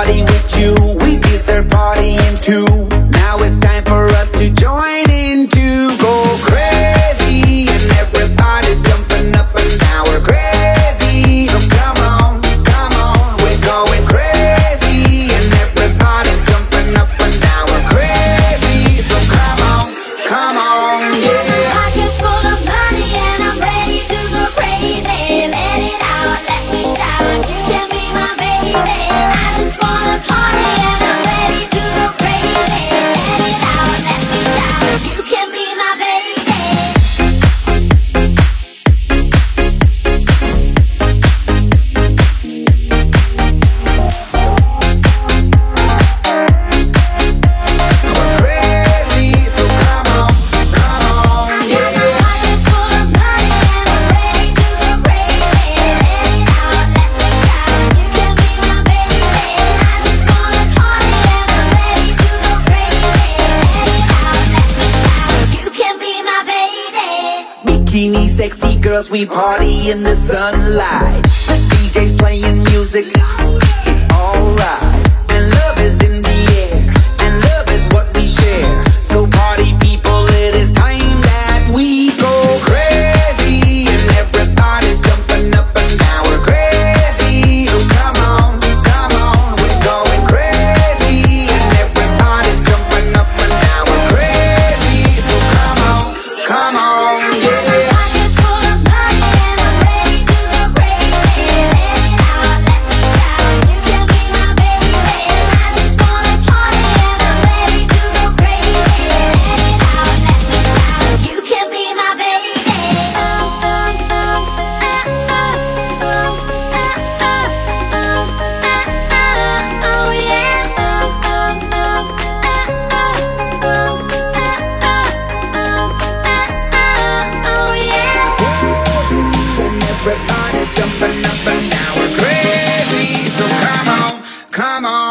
party with you. We deserve partying too. Now it's time for us to join. sexy girls, we party in the sunlight. The DJ's playing music. up and up now we're crazy. So come on, come on.